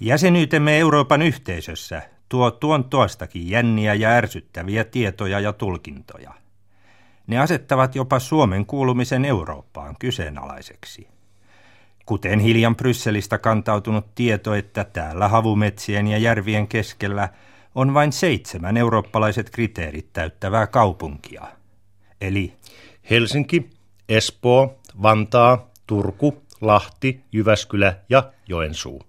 Jäsenyytemme Euroopan yhteisössä tuo tuon tuostakin jänniä ja ärsyttäviä tietoja ja tulkintoja. Ne asettavat jopa Suomen kuulumisen Eurooppaan kyseenalaiseksi. Kuten hiljan Brysselistä kantautunut tieto, että täällä havumetsien ja järvien keskellä on vain seitsemän eurooppalaiset kriteerit täyttävää kaupunkia. Eli Helsinki, Espoo, Vantaa, Turku, Lahti, Jyväskylä ja Joensuu.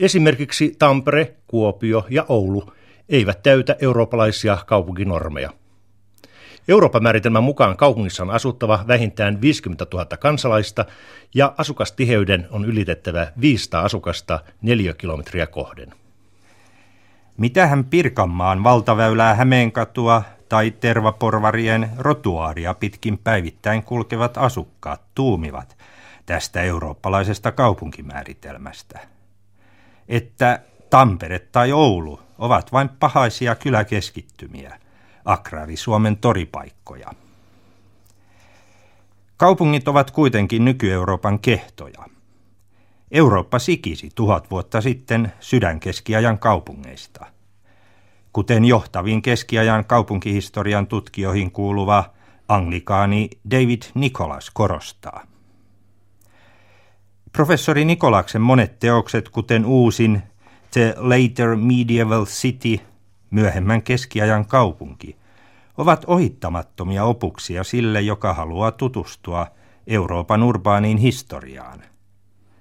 Esimerkiksi Tampere, Kuopio ja Oulu eivät täytä eurooppalaisia kaupunkinormeja. Euroopan määritelmän mukaan kaupungissa on asuttava vähintään 50 000 kansalaista ja asukastiheyden on ylitettävä 500 asukasta neliökilometriä kohden. mitähän Pirkanmaan valtaväylää Hämeenkatua tai tervaporvarien rotuaaria pitkin päivittäin kulkevat asukkaat tuumivat tästä eurooppalaisesta kaupunkimääritelmästä? Että Tampere tai Oulu ovat vain pahaisia kyläkeskittymiä – agraari-Suomen toripaikkoja. Kaupungit ovat kuitenkin nyky-Euroopan kehtoja. Eurooppa sikisi tuhat vuotta sitten sydänkeskiajan kaupungeista. Kuten johtaviin keskiajan kaupunkihistorian tutkijoihin kuuluva anglikaani David Nicholas korostaa. Professori Nikolaksen monet teokset, kuten uusin The Later Medieval City – myöhemmän keskiajan kaupunki, ovat ohittamattomia opuksia sille, joka haluaa tutustua Euroopan urbaaniin historiaan.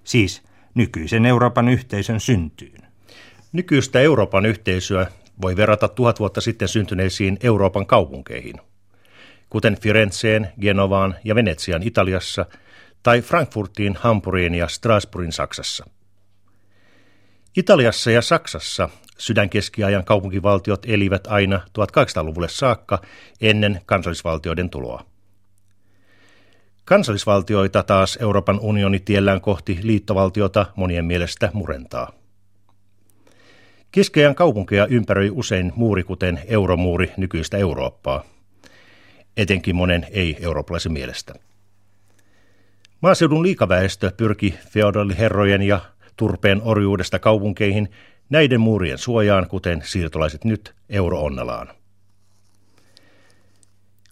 Siis nykyisen Euroopan yhteisön syntyyn. Nykyistä Euroopan yhteisöä voi verrata tuhat vuotta sitten syntyneisiin Euroopan kaupunkeihin, kuten Firenzeen, Genovaan ja Venetsian Italiassa tai Frankfurtiin, Hampuriin ja Strasbourgin Saksassa. Italiassa ja Saksassa Sydänkeskiajan kaupunkivaltiot elivät aina 1800-luvulle saakka ennen kansallisvaltioiden tuloa. Kansallisvaltioita taas Euroopan unioni tiellään kohti liittovaltiota monien mielestä murentaa. Keskeään kaupunkeja ympäröi usein muuri kuten euromuuri nykyistä Eurooppaa, etenkin monen ei-eurooppalaisen mielestä. Maaseudun liikaväestö pyrki feodaaliherrojen ja turpeen orjuudesta kaupunkeihin näiden muurien suojaan, kuten siirtolaiset nyt euroonnelaan.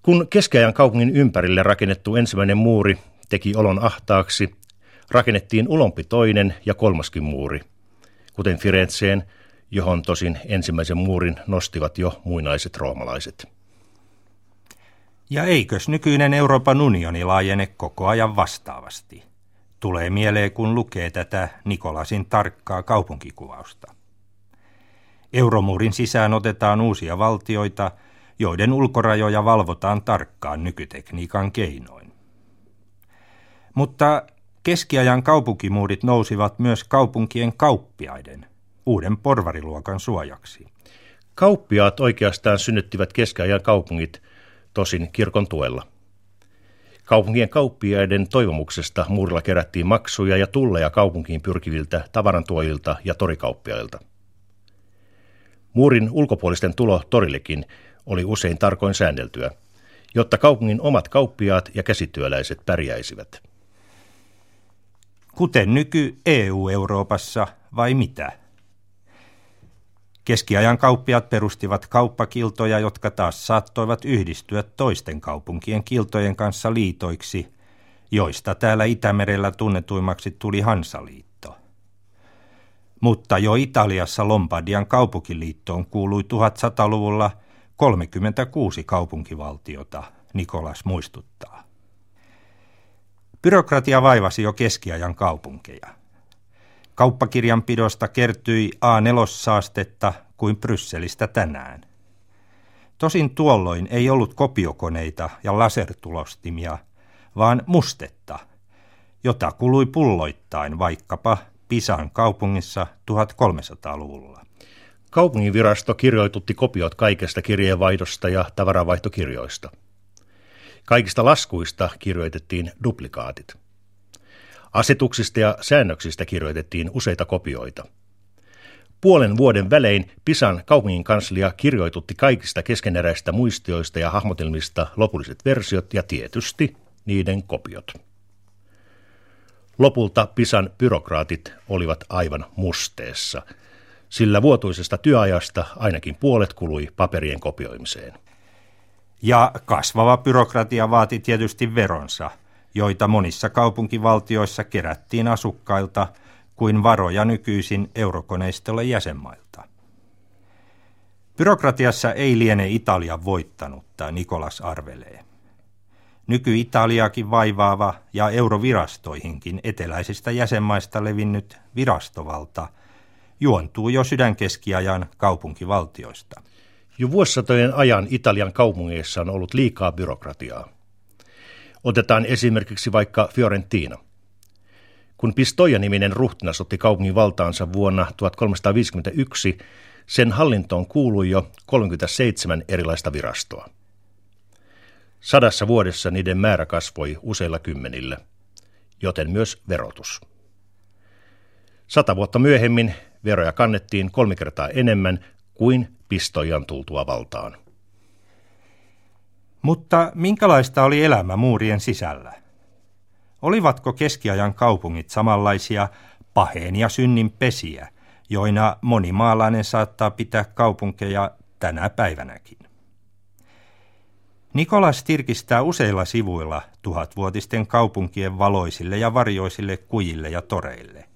Kun keskiajan kaupungin ympärille rakennettu ensimmäinen muuri teki olon ahtaaksi, rakennettiin ulompi toinen ja kolmaskin muuri, kuten Firenzeen, johon tosin ensimmäisen muurin nostivat jo muinaiset roomalaiset. Ja eikös nykyinen Euroopan unioni laajene koko ajan vastaavasti? Tulee mieleen, kun lukee tätä Nikolasin tarkkaa kaupunkikuvausta. Euromuurin sisään otetaan uusia valtioita, joiden ulkorajoja valvotaan tarkkaan nykytekniikan keinoin. Mutta keskiajan kaupunkimuurit nousivat myös kaupunkien kauppiaiden, uuden porvariluokan suojaksi. Kauppiaat oikeastaan synnyttivät keskiajan kaupungit, tosin kirkon tuella. Kaupunkien kauppiaiden toivomuksesta muurilla kerättiin maksuja ja tulleja kaupunkiin pyrkiviltä tavarantuojilta ja torikauppiailta. Muurin ulkopuolisten tulo torillekin oli usein tarkoin säänneltyä, jotta kaupungin omat kauppiaat ja käsityöläiset pärjäisivät. Kuten nyky EU-Euroopassa vai mitä? Keskiajan kauppiat perustivat kauppakiltoja, jotka taas saattoivat yhdistyä toisten kaupunkien kiltojen kanssa liitoiksi, joista täällä Itämerellä tunnetuimmaksi tuli Hansaliitto. Mutta jo Italiassa Lombardian kaupunkiliittoon kuului 1100-luvulla 36 kaupunkivaltiota, Nikolas muistuttaa. Byrokratia vaivasi jo keskiajan kaupunkeja. Kauppakirjanpidosta kertyi A4-saastetta kuin Brysselistä tänään. Tosin tuolloin ei ollut kopiokoneita ja lasertulostimia, vaan mustetta, jota kului pulloittain vaikkapa Pisan kaupungissa 1300-luvulla. Kaupunginvirasto kirjoitutti kopiot kaikesta kirjeenvaihdosta ja tavaravaihtokirjoista. Kaikista laskuista kirjoitettiin duplikaatit. Asetuksista ja säännöksistä kirjoitettiin useita kopioita. Puolen vuoden välein Pisan kaupungin kanslia kirjoitutti kaikista keskeneräistä muistioista ja hahmotelmista lopulliset versiot ja tietysti niiden kopiot. Lopulta Pisan byrokraatit olivat aivan musteessa, sillä vuotuisesta työajasta ainakin puolet kului paperien kopioimiseen. Ja kasvava byrokratia vaati tietysti veronsa, joita monissa kaupunkivaltioissa kerättiin asukkailta kuin varoja nykyisin eurokoneistolle jäsenmailta. Byrokratiassa ei liene Italia voittanutta, Nikolas arvelee. Nyky-Italiakin vaivaava ja eurovirastoihinkin eteläisistä jäsenmaista levinnyt virastovalta juontuu jo sydänkeskiajan kaupunkivaltioista. Jo vuosisatojen ajan Italian kaupungeissa on ollut liikaa byrokratiaa. Otetaan esimerkiksi vaikka Fiorentina. Kun Pistoia-niminen ruhtinas otti kaupungin valtaansa vuonna 1351, sen hallintoon kuului jo 37 erilaista virastoa. Sadassa vuodessa niiden määrä kasvoi useilla kymmenillä, joten myös verotus. Sata vuotta myöhemmin veroja kannettiin kolme kertaa enemmän kuin pistojan tultua valtaan. Mutta minkälaista oli elämä muurien sisällä? Olivatko keskiajan kaupungit samanlaisia paheen ja synnin pesiä, joina moni maalainen saattaa pitää kaupunkeja tänä päivänäkin? Nikolas tirkistää useilla sivuilla tuhatvuotisten kaupunkien valoisille ja varjoisille kujille ja toreille,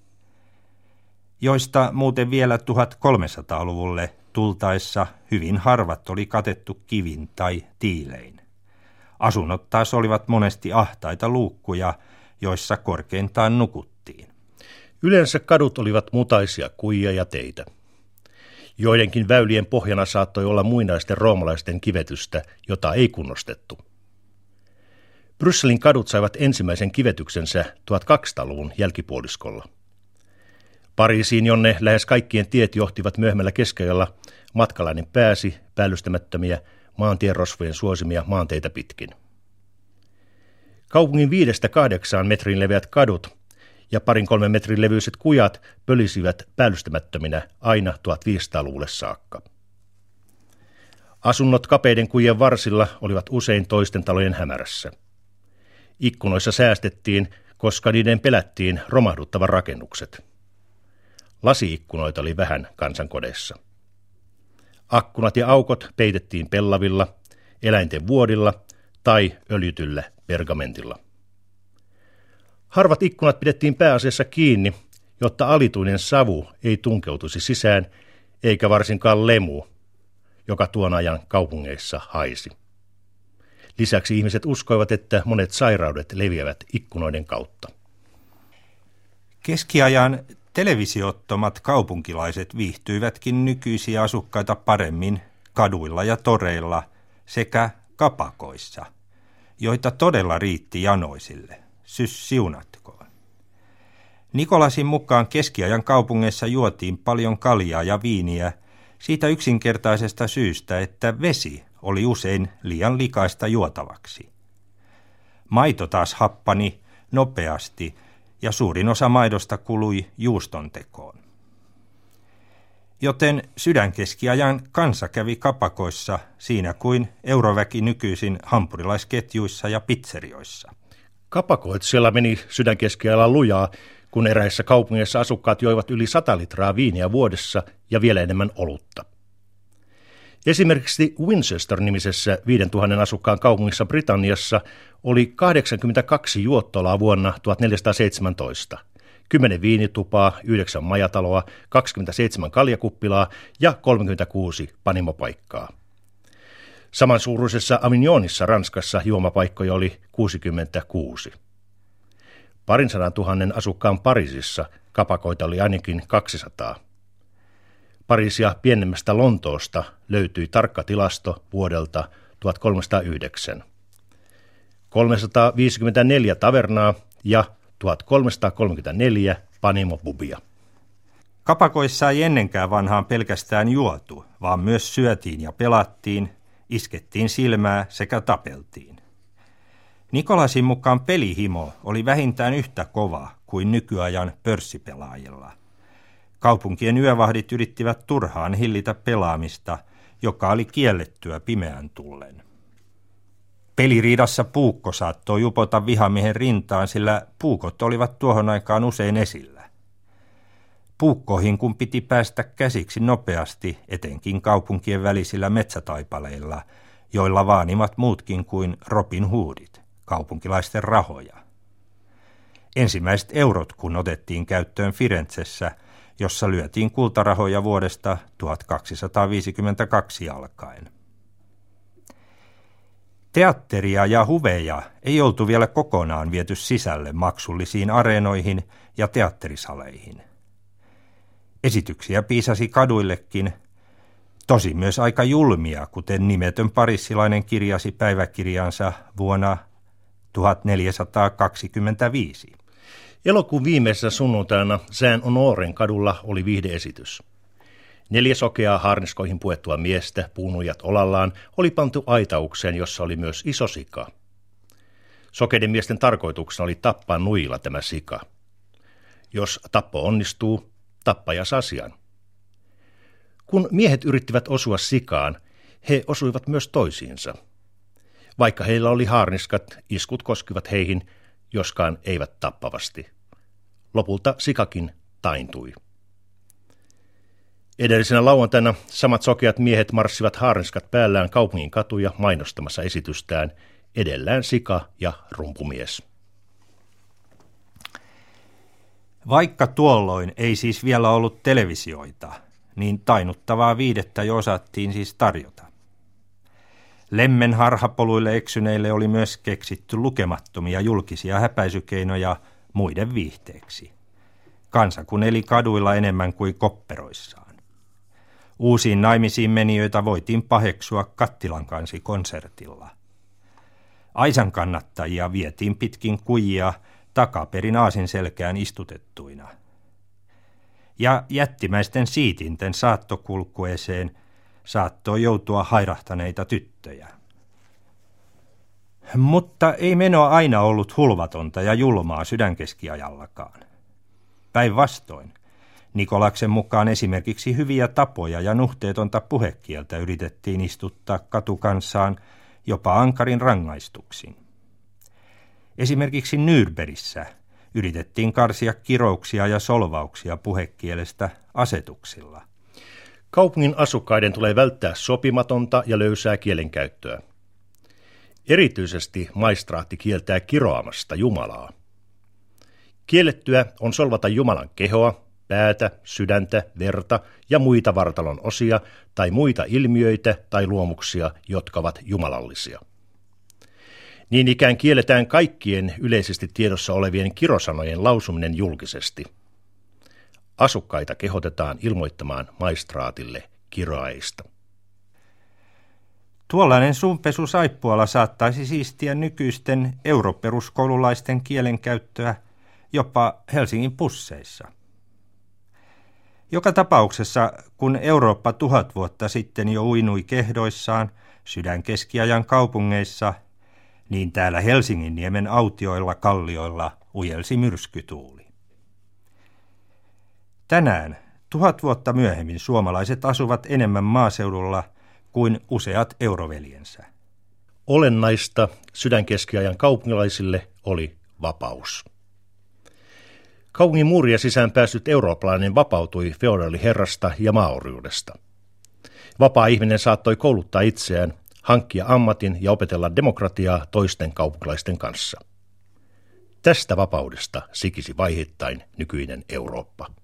joista muuten vielä 1300-luvulle tultaessa hyvin harvat oli katettu kivin tai tiilein. Asunnot taas olivat monesti ahtaita luukkuja, joissa korkeintaan nukuttiin. Yleensä kadut olivat mutaisia kuija ja teitä. Joidenkin väylien pohjana saattoi olla muinaisten roomalaisten kivetystä, jota ei kunnostettu. Brysselin kadut saivat ensimmäisen kivetyksensä 1200-luvun jälkipuoliskolla. Pariisiin, jonne lähes kaikkien tiet johtivat myöhemmällä keskajalla, matkalainen pääsi päällystämättömiä maantierosvojen suosimia maanteita pitkin. Kaupungin viidestä kahdeksaan metrin leveät kadut ja parin kolmen metrin levyiset kujat pölisivät päällystämättöminä aina 1500-luvulle saakka. Asunnot kapeiden kujien varsilla olivat usein toisten talojen hämärässä. Ikkunoissa säästettiin, koska niiden pelättiin romahduttavan rakennukset. Lasiikkunoita oli vähän kansankodeissa. Akkunat ja aukot peitettiin pellavilla, eläinten vuodilla tai öljytyllä pergamentilla. Harvat ikkunat pidettiin pääasiassa kiinni, jotta alituinen savu ei tunkeutuisi sisään, eikä varsinkaan lemu, joka tuon ajan kaupungeissa haisi. Lisäksi ihmiset uskoivat, että monet sairaudet leviävät ikkunoiden kautta. Keskiajan televisiottomat kaupunkilaiset viihtyivätkin nykyisiä asukkaita paremmin kaduilla ja toreilla sekä kapakoissa, joita todella riitti janoisille sys siunatkoon. Nikolasin mukaan keskiajan kaupungeissa juotiin paljon kaljaa ja viiniä siitä yksinkertaisesta syystä, että vesi oli usein liian likaista juotavaksi. Maito taas happani nopeasti ja suurin osa maidosta kului juuston tekoon. Joten sydänkeskiajan kansa kävi kapakoissa siinä kuin euroväki nykyisin hampurilaisketjuissa ja pizzerioissa. Kapakoitsijalla meni sydänkeskiajalla lujaa, kun eräissä kaupungeissa asukkaat joivat yli 100 litraa viiniä vuodessa ja vielä enemmän olutta. Esimerkiksi Winchester-nimisessä 5000 asukkaan kaupungissa Britanniassa oli 82 juottolaa vuonna 1417, 10 viinitupaa, 9 majataloa, 27 kaljakuppilaa ja 36 panimopaikkaa. Samansuuruisessa Avignonissa Ranskassa juomapaikkoja oli 66. Parin sadan tuhannen asukkaan Pariisissa kapakoita oli ainakin 200. Pariisia pienemmästä Lontoosta löytyi tarkka tilasto vuodelta 1309. 354 tavernaa ja 1334 panimopubia. Kapakoissa ei ennenkään vanhaan pelkästään juotu, vaan myös syötiin ja pelattiin, iskettiin silmää sekä tapeltiin. Nikolasin mukaan pelihimo oli vähintään yhtä kova kuin nykyajan pörssipelaajilla. Kaupunkien yövahdit yrittivät turhaan hillitä pelaamista, joka oli kiellettyä pimeän tullen. Peliriidassa puukko saattoi jupota vihamiehen rintaan, sillä puukot olivat tuohon aikaan usein esillä. Puukkoihin kun piti päästä käsiksi nopeasti, etenkin kaupunkien välisillä metsätaipaleilla, joilla vaanimat muutkin kuin Robin Hoodit, kaupunkilaisten rahoja. Ensimmäiset eurot kun otettiin käyttöön Firenzessä, jossa lyötiin kultarahoja vuodesta 1252 alkaen. Teatteria ja huveja ei oltu vielä kokonaan viety sisälle maksullisiin areenoihin ja teatterisaleihin. Esityksiä piisasi kaduillekin, tosi myös aika julmia, kuten nimetön parissilainen kirjasi päiväkirjaansa vuonna 1425. Elokuun viimeisessä sunnuntaina Sään Onoren kadulla oli viihdeesitys. Neljä sokeaa harniskoihin puettua miestä, puunujat olallaan, oli pantu aitaukseen, jossa oli myös iso sika. Sokeiden miesten tarkoituksena oli tappaa nuilla tämä sika. Jos tappo onnistuu, tappaja asian. Kun miehet yrittivät osua sikaan, he osuivat myös toisiinsa. Vaikka heillä oli haarniskat, iskut koskivat heihin, joskaan eivät tappavasti. Lopulta sikakin taintui. Edellisenä lauantaina samat sokeat miehet marssivat haarniskat päällään kaupungin katuja mainostamassa esitystään edellään sika ja rumpumies. Vaikka tuolloin ei siis vielä ollut televisioita, niin tainuttavaa viidettä jo osattiin siis tarjota. Lemmen harhapoluille eksyneille oli myös keksitty lukemattomia julkisia häpäisykeinoja muiden viihteeksi. Kansa kun eli kaduilla enemmän kuin kopperoissaan. Uusiin naimisiin menijöitä voitiin paheksua kattilan kansi konsertilla. Aisan kannattajia vietiin pitkin kujia takaperin aasin selkään istutettuina. Ja jättimäisten siitinten saattokulkueeseen saattoi joutua hairahtaneita tyttöjä. Mutta ei meno aina ollut hulvatonta ja julmaa sydänkeskiajallakaan. Päinvastoin, Nikolaksen mukaan esimerkiksi hyviä tapoja ja nuhteetonta puhekieltä yritettiin istuttaa katukansaan jopa ankarin rangaistuksin. Esimerkiksi Nürnbergissä yritettiin karsia kirouksia ja solvauksia puhekielestä asetuksilla. Kaupungin asukkaiden tulee välttää sopimatonta ja löysää kielenkäyttöä. Erityisesti maistraatti kieltää kiroamasta Jumalaa. Kiellettyä on solvata Jumalan kehoa, päätä, sydäntä, verta ja muita vartalon osia tai muita ilmiöitä tai luomuksia, jotka ovat jumalallisia. Niin ikään kielletään kaikkien yleisesti tiedossa olevien kirosanojen lausuminen julkisesti. Asukkaita kehotetaan ilmoittamaan maistraatille kiroaista. Tuollainen suunpesu saippualla saattaisi siistiä nykyisten europeruskoululaisten kielenkäyttöä jopa Helsingin pusseissa. Joka tapauksessa, kun Eurooppa tuhat vuotta sitten jo uinui kehdoissaan sydänkeskiajan kaupungeissa, niin täällä Helsingin niemen autioilla kallioilla ujelsi myrskytuuli. Tänään, tuhat vuotta myöhemmin, suomalaiset asuvat enemmän maaseudulla kuin useat euroveljensä. Olennaista sydänkeskiajan kaupungilaisille oli vapaus. Kaupungin muuria sisään päässyt eurooppalainen vapautui feodaaliherrasta ja maoriudesta. Vapaa ihminen saattoi kouluttaa itseään, hankkia ammatin ja opetella demokratiaa toisten kaupunkilaisten kanssa. Tästä vapaudesta sikisi vaiheittain nykyinen Eurooppa.